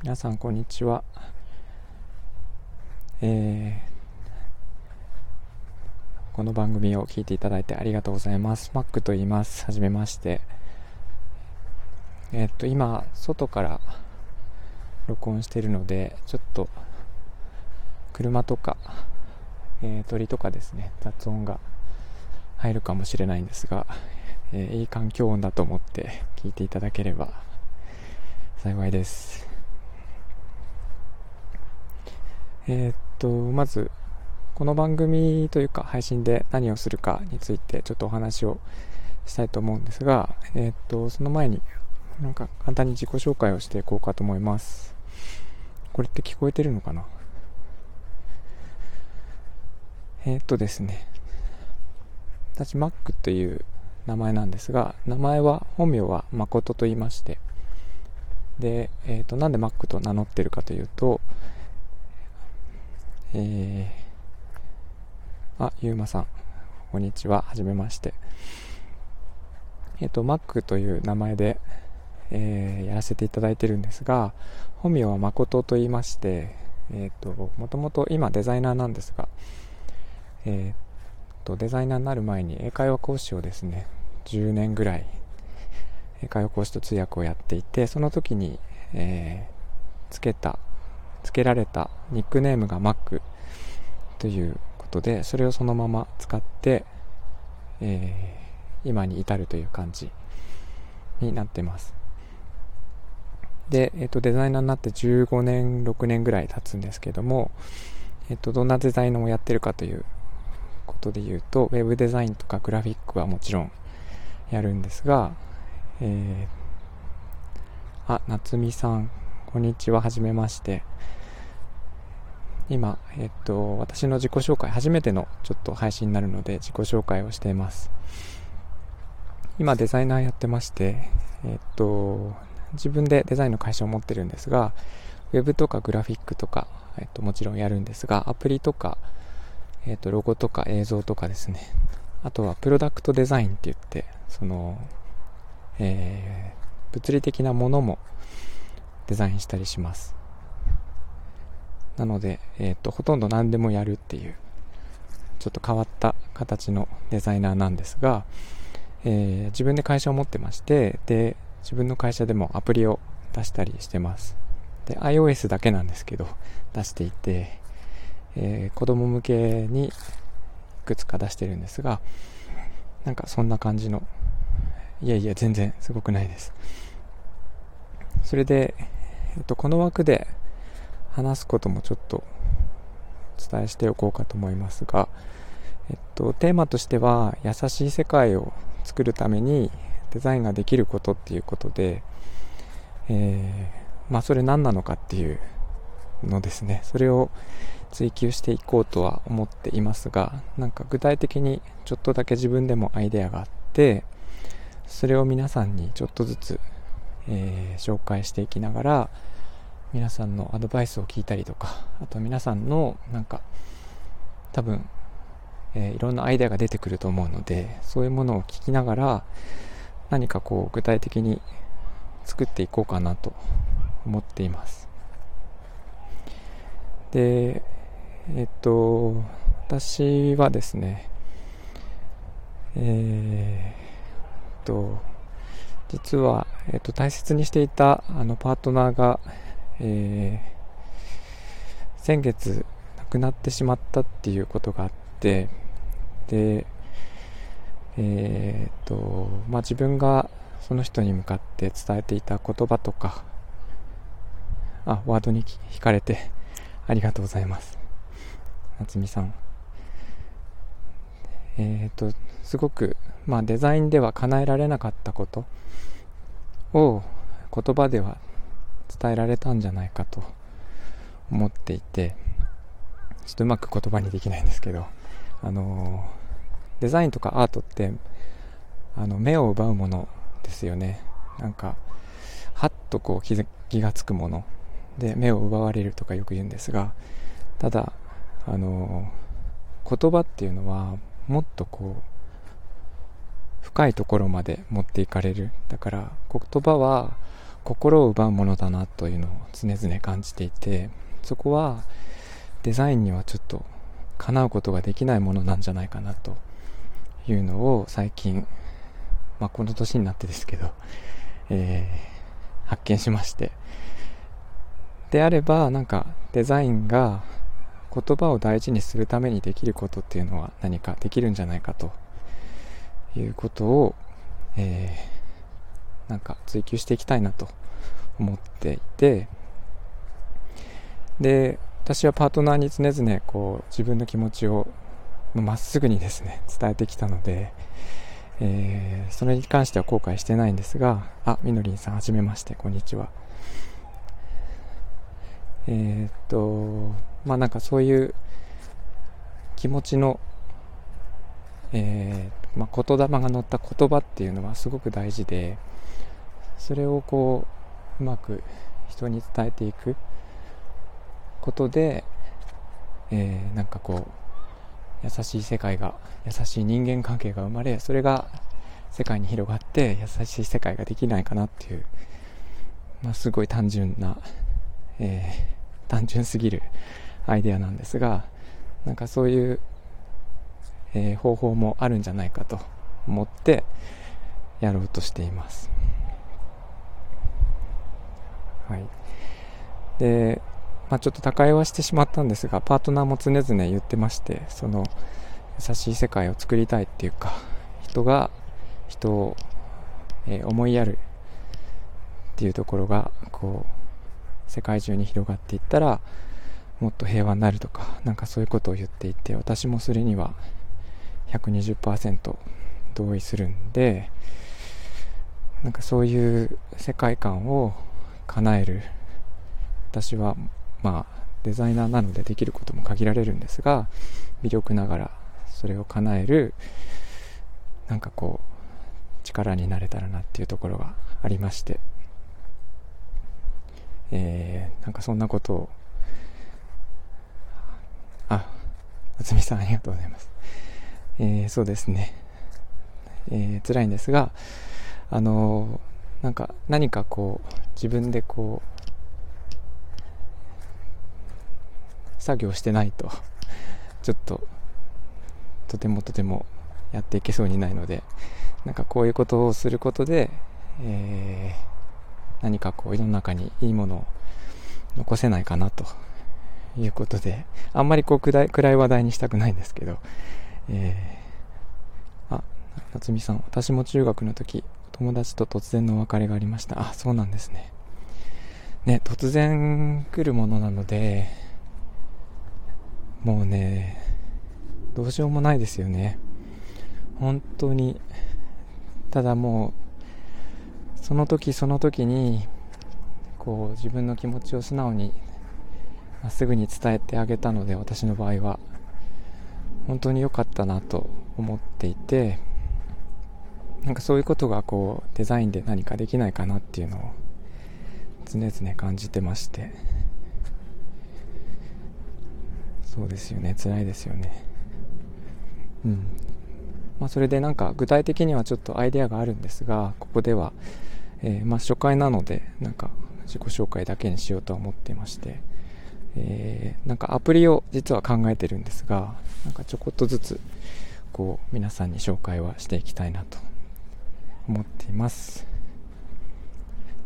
皆さんこんにちは。えー、この番組を聞いていただいてありがとうございます。マックと言います。はじめまして。え、っと、今、外から録音しているので、ちょっと、車とか、えー、鳥とかですね、雑音が入るかもしれないんですが、えいい環境音だと思って聞いていただければ幸いです。えー、っと、まず、この番組というか配信で何をするかについてちょっとお話をしたいと思うんですが、えー、っと、その前になんか簡単に自己紹介をしていこうかと思います。これって聞こえてるのかな？えー、っとですね、私、マックという名前なんですが、名前は、本名は誠と言いまして、で、えっ、と、なんでマックと名乗ってるかというと、えー、あ、ゆうまさん、こんにちは、はじめまして。えっ、ー、と、マックという名前で、えー、やらせていただいてるんですが、本名は誠と言いまして、えっ、ー、と、もともと今デザイナーなんですが、えっ、と、デザイナーになる前に英会話講師をですね、10年ぐらい、英会話講師と通訳をやっていて、その時に、えー、つけた付けられたニックネームが Mac ということで、それをそのまま使って、えー、今に至るという感じになってます。で、えっ、ー、と、デザイナーになって15年、6年ぐらい経つんですけども、えっ、ー、と、どんなデザイナーをやってるかということで言うと、ウェブデザインとかグラフィックはもちろんやるんですが、えー、あ、夏美さん、こんにちは、はじめまして。今、えっと、私の自己紹介、初めてのちょっと配信になるので自己紹介をしています。今デザイナーやってまして、えっと、自分でデザインの会社を持ってるんですが、ウェブとかグラフィックとか、えっと、もちろんやるんですが、アプリとか、えっと、ロゴとか映像とかですね、あとはプロダクトデザインって言って、その、えー、物理的なものもデザインしたりします。なので、えっ、ー、と、ほとんど何でもやるっていう、ちょっと変わった形のデザイナーなんですが、えー、自分で会社を持ってまして、で、自分の会社でもアプリを出したりしてます。で、iOS だけなんですけど、出していて、えー、子供向けにいくつか出してるんですが、なんかそんな感じの、いやいや、全然すごくないです。それで、えっと、この枠で話すこともちょっとお伝えしておこうかと思いますが、えっと、テーマとしては優しい世界を作るためにデザインができることっていうことで、えー、まあそれ何なのかっていうのですね。それを追求していこうとは思っていますがなんか具体的にちょっとだけ自分でもアイデアがあってそれを皆さんにちょっとずつ、えー、紹介していきながら皆さんのアドバイスを聞いたりとか、あと皆さんのなんか多分、えー、いろんなアイデアが出てくると思うので、そういうものを聞きながら何かこう具体的に作っていこうかなと思っています。で、えっと、私はですね、えー、っと、実は、えっと、大切にしていたあのパートナーが、えー、先月亡くなってしまったっていうことがあってでえー、っとまあ自分がその人に向かって伝えていた言葉とかあワードに惹かれてありがとうございます。夏美さん。えー、っとすごくまあデザインでは叶えられなかったことを言葉では伝えられたんじゃないかと思っていてちょっとうまく言葉にできないんですけどあのデザインとかアートってあの目を奪うものですよね。なんかはっとこう気気がつくもの。で目を奪われるとかよく言うんですがただあの言葉っていうのはもっとこう深いところまで持っていかれる。だから言葉は心を奪うものだなというのを常々感じていてそこはデザインにはちょっと叶うことができないものなんじゃないかなというのを最近、まあ、この年になってですけど、えー、発見しまして。であればなんかデザインが言葉を大事にするためにできることっていうのは何かできるんじゃないかということを、えー、なんか追求していきたいなと思っていて。で私はパートナーに常々こう自分の気持ちをまっすぐにですね伝えてきたので、えー、それに関しては後悔してないんですがあみのりんさんはじめましてこんにちは。えー、っとまあなんかそういう気持ちの、えーまあ、言霊が乗った言葉っていうのはすごく大事でそれをこううまく人に伝えていくことで、えー、なんかこう優しい世界が優しい人間関係が生まれそれが世界に広がって優しい世界ができないかなっていう、まあ、すごい単純な、えー、単純すぎるアイデアなんですがなんかそういう、えー、方法もあるんじゃないかと思ってやろうとしています。はい。で、まあ、ちょっと他界はしてしまったんですがパートナーも常々言ってましてその優しい世界を作りたいっていうか人が人を、えー、思いやるっていうところがこう世界中に広がっていったらもっと平和になるとかなんかそういうことを言っていて私もそれには120%同意するんでなんかそういう世界観を叶える私はまあデザイナーなのでできることも限られるんですが微力ながらそれを叶えるなんかこう力になれたらなっていうところがありましてえー、なんかそんなことをあ、夏美さんありがとうございます。えー、そうですね。えー、辛いんですが、あのー、なんか何かこう、自分でこう、作業してないと、ちょっと、とてもとてもやっていけそうにないので、なんかこういうことをすることで、えー、何かこう世の中にいいものを残せないかなということで、あんまりこう暗い暗い話題にしたくないんですけど、えー、あ、夏美さん、私も中学の時、友達と突然のお別れがありました。あ、そうなんですね。ね、突然来るものなので、もうね、どうしようもないですよね。本当に、ただもう、その時その時に、こう自分の気持ちを素直にまっすぐに伝えてあげたので私の場合は本当に良かったなと思っていてなんかそういうことがこうデザインで何かできないかなっていうのを常々感じてまして。そうですよね。辛いですよね。うん。まあそれでなんか具体的にはちょっとアイデアがあるんですがここでは、え、まあ初回なのでなんか自己紹介だけにしようとは思っていまして。えー、なんかアプリを実は考えてるんですが、なんかちょこっとずつ、こう、皆さんに紹介はしていきたいなと思っています。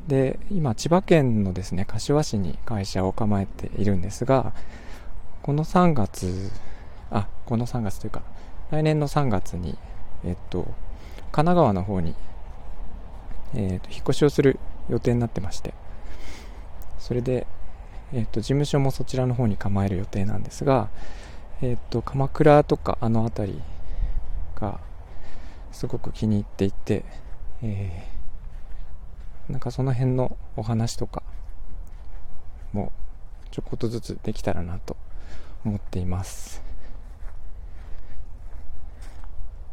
で、今、千葉県のですね、柏市に会社を構えているんですが、この3月、あ、この3月というか、来年の3月に、えっと、神奈川の方に、えっと、引っ越しをする予定になってまして、それで、えっ、と、事務所もそちらの方に構える予定なんですが、えっ、と、鎌倉とかあの辺りがすごく気に入っていて、えー、なんかその辺のお話とかもちょこっとずつできたらなと思っています。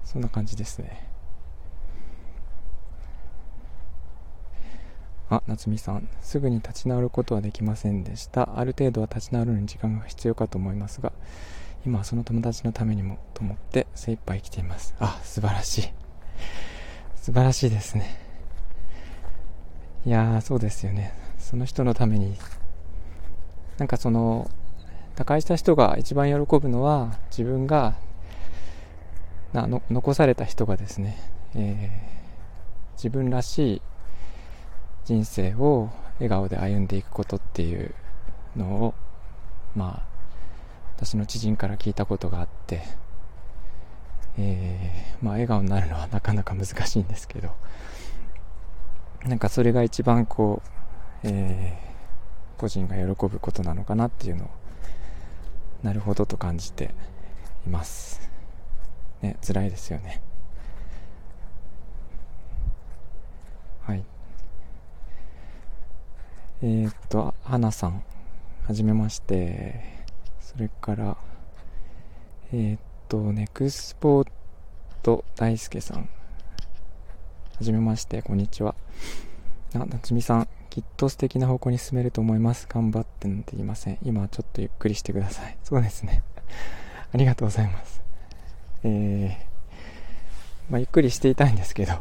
そんな感じですね。あ、夏美さん、すぐに立ち直ることはできませんでした。ある程度は立ち直るのに時間が必要かと思いますが、今はその友達のためにもと思って精一杯生きています。あ、素晴らしい。素晴らしいですね。いやそうですよね。その人のために。なんかその他界した人が一番喜ぶのは自分がなの残された人がですね、えー、自分らしい人生を笑顔で歩んでいくことっていうのをまあ私の知人から聞いたことがあって、えー、まあ笑顔になるのはなかなか難しいんですけどなんかそれが一番こう、えー、個人が喜ぶことなのかなっていうのをなるほどと感じています。ね辛いですよね。はい。えー、っと花さんはじめまして。それからえー、っとネクスポート大輔さんはじめましてこんにちはあ夏美さんきっと素敵な方向に進めると思います。頑張ってなんて言いません。今ちょっとゆっくりしてください。そうですね。ありがとうございます。えー、まあ、ゆっくりしていたいんですけど、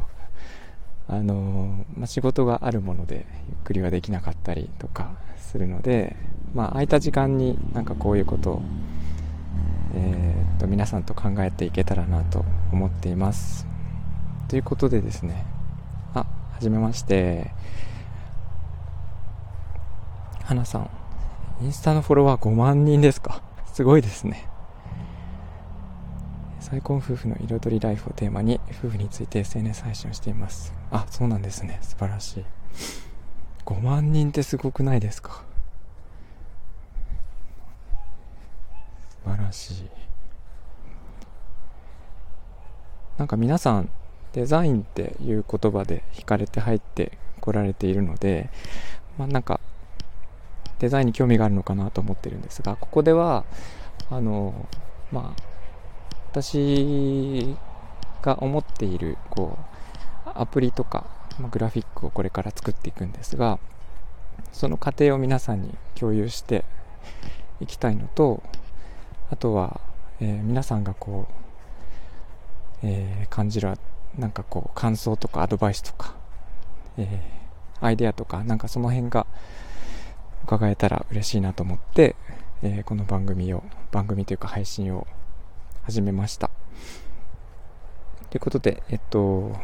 あのー、まあ、仕事があるものでゆっくりはできなかったりとかするので、まあ、空いた時間になんかこういうことを、えー、と皆さんと考えていけたらなと思っています。ということでですね、あ、はじめまして。花さん、インスタのフォロワー5万人ですか？すごいですね。再婚夫婦の彩りライフをテーマに夫婦について SNS 配信をしています。あ、そうなんですね。素晴らしい。5万人ってすごくないですか？素晴らしい。なんか皆さんデザインっていう言葉で惹かれて入ってこられているので、まあ、なんかデザインに興味があるのかなと思ってるんですが、ここでは、あの、まあ、私が思っている、こう、アプリとか、まあ、グラフィックをこれから作っていくんですが、その過程を皆さんに共有していきたいのと、あとは、えー、皆さんがこう、えー、感じる、なんかこう、感想とかアドバイスとか、えー、アイデアとか、なんかその辺が、伺えたら嬉しいなと思って、えー、この番組を、番組というか配信を始めました。ということで、えっと、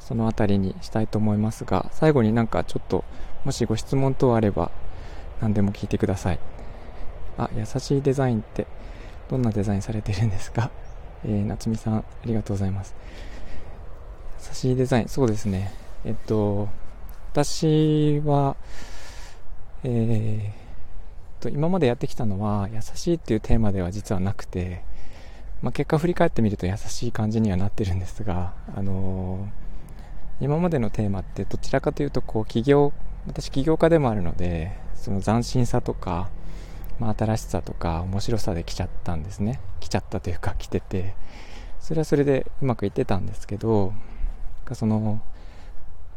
そのあたりにしたいと思いますが、最後になんかちょっと、もしご質問等あれば、何でも聞いてください。あ、優しいデザインって、どんなデザインされてるんですか？えー、夏美さん、ありがとうございます。優しいデザイン、そうですね。えっと、私は、えー、と今までやってきたのは優しいっていうテーマでは実はなくて、まあ、結果振り返ってみると優しい感じにはなってるんですが、あのー、今までのテーマってどちらかというとこう起業私起業家でもあるのでその斬新さとか、まあ、新しさとか面白さで来ちゃったんですね。来ちゃったというか来てて。それはそれでうまくいってたんですけどその、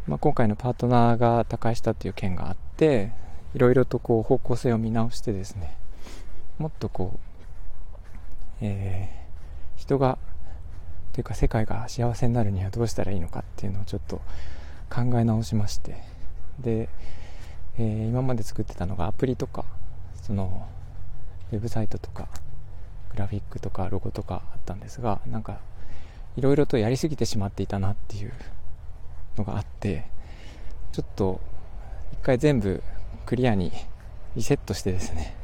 まあ、今回のパートナーが他界したっていう件があっていろいろとこう方向性を見直してですねもっとこう、えー、人がというか世界が幸せになるにはどうしたらいいのかっていうのをちょっと考え直しまして。で、えー、今まで作ってたのがアプリとかそのウェブサイトとかグラフィックとかロゴとかあったんですがなんかいろいろとやりすぎてしまっていたなっていうのがあってちょっと一回全部クリアにリセットしてですね、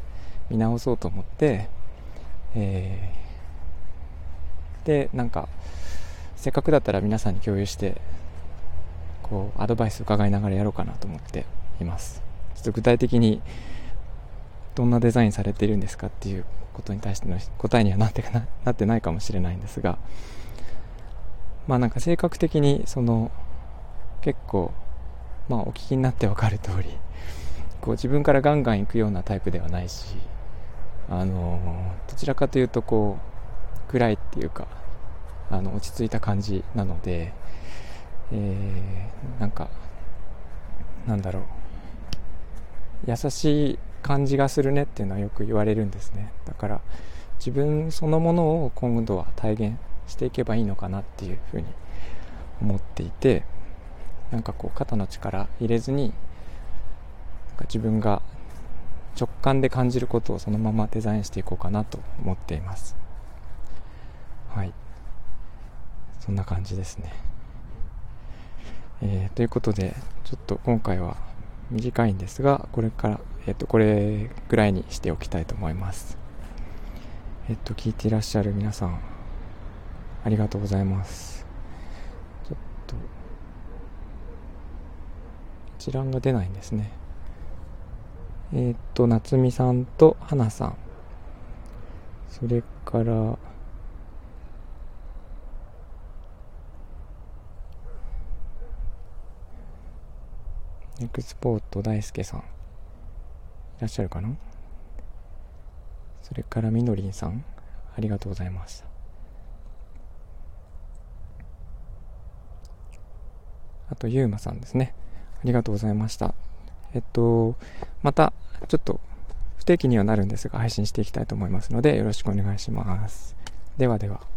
見直そうと思って、えー、で、なんか、せっかくだったら皆さんに共有して、こう、アドバイス伺いながらやろうかなと思っています。ちょっと具体的に、どんなデザインされてるんですかっていうことに対しての答えにはなってななってないかもしれないんですが、まあなんか性格的に、その、結構、まあお聞きになってわかる通り、こう自分からガンガン行くようなタイプではないし、あのどちらかというとこう暗いっていうかあの落ち着いた感じなので、えー、なんかなんだろう。優しい感じがするねっていうのはよく言われるんですね。だから自分そのものを今度は体現していけばいいのかなっていうふうに思っていてなんかこう肩の力入れずになんか自分が直感で感じることをそのままデザインしていこうかなと思っています。はい。そんな感じですね。えー、ということでちょっと今回は短いんですがこれからえっ、とこれぐらいにしておきたいと思います。えっ、と聞いていらっしゃる皆さんありがとうございます。ちょっと一覧が出ないんですね。えっ、と夏美さんと花さん。それからエクスポート大輔さん。らっしゃるかな？それからみのりんさんありがとうございました。あとゆうまさんですね。ありがとうございました。えっとまたちょっと不定期にはなるんですが配信していきたいと思いますのでよろしくお願いします。ではでは。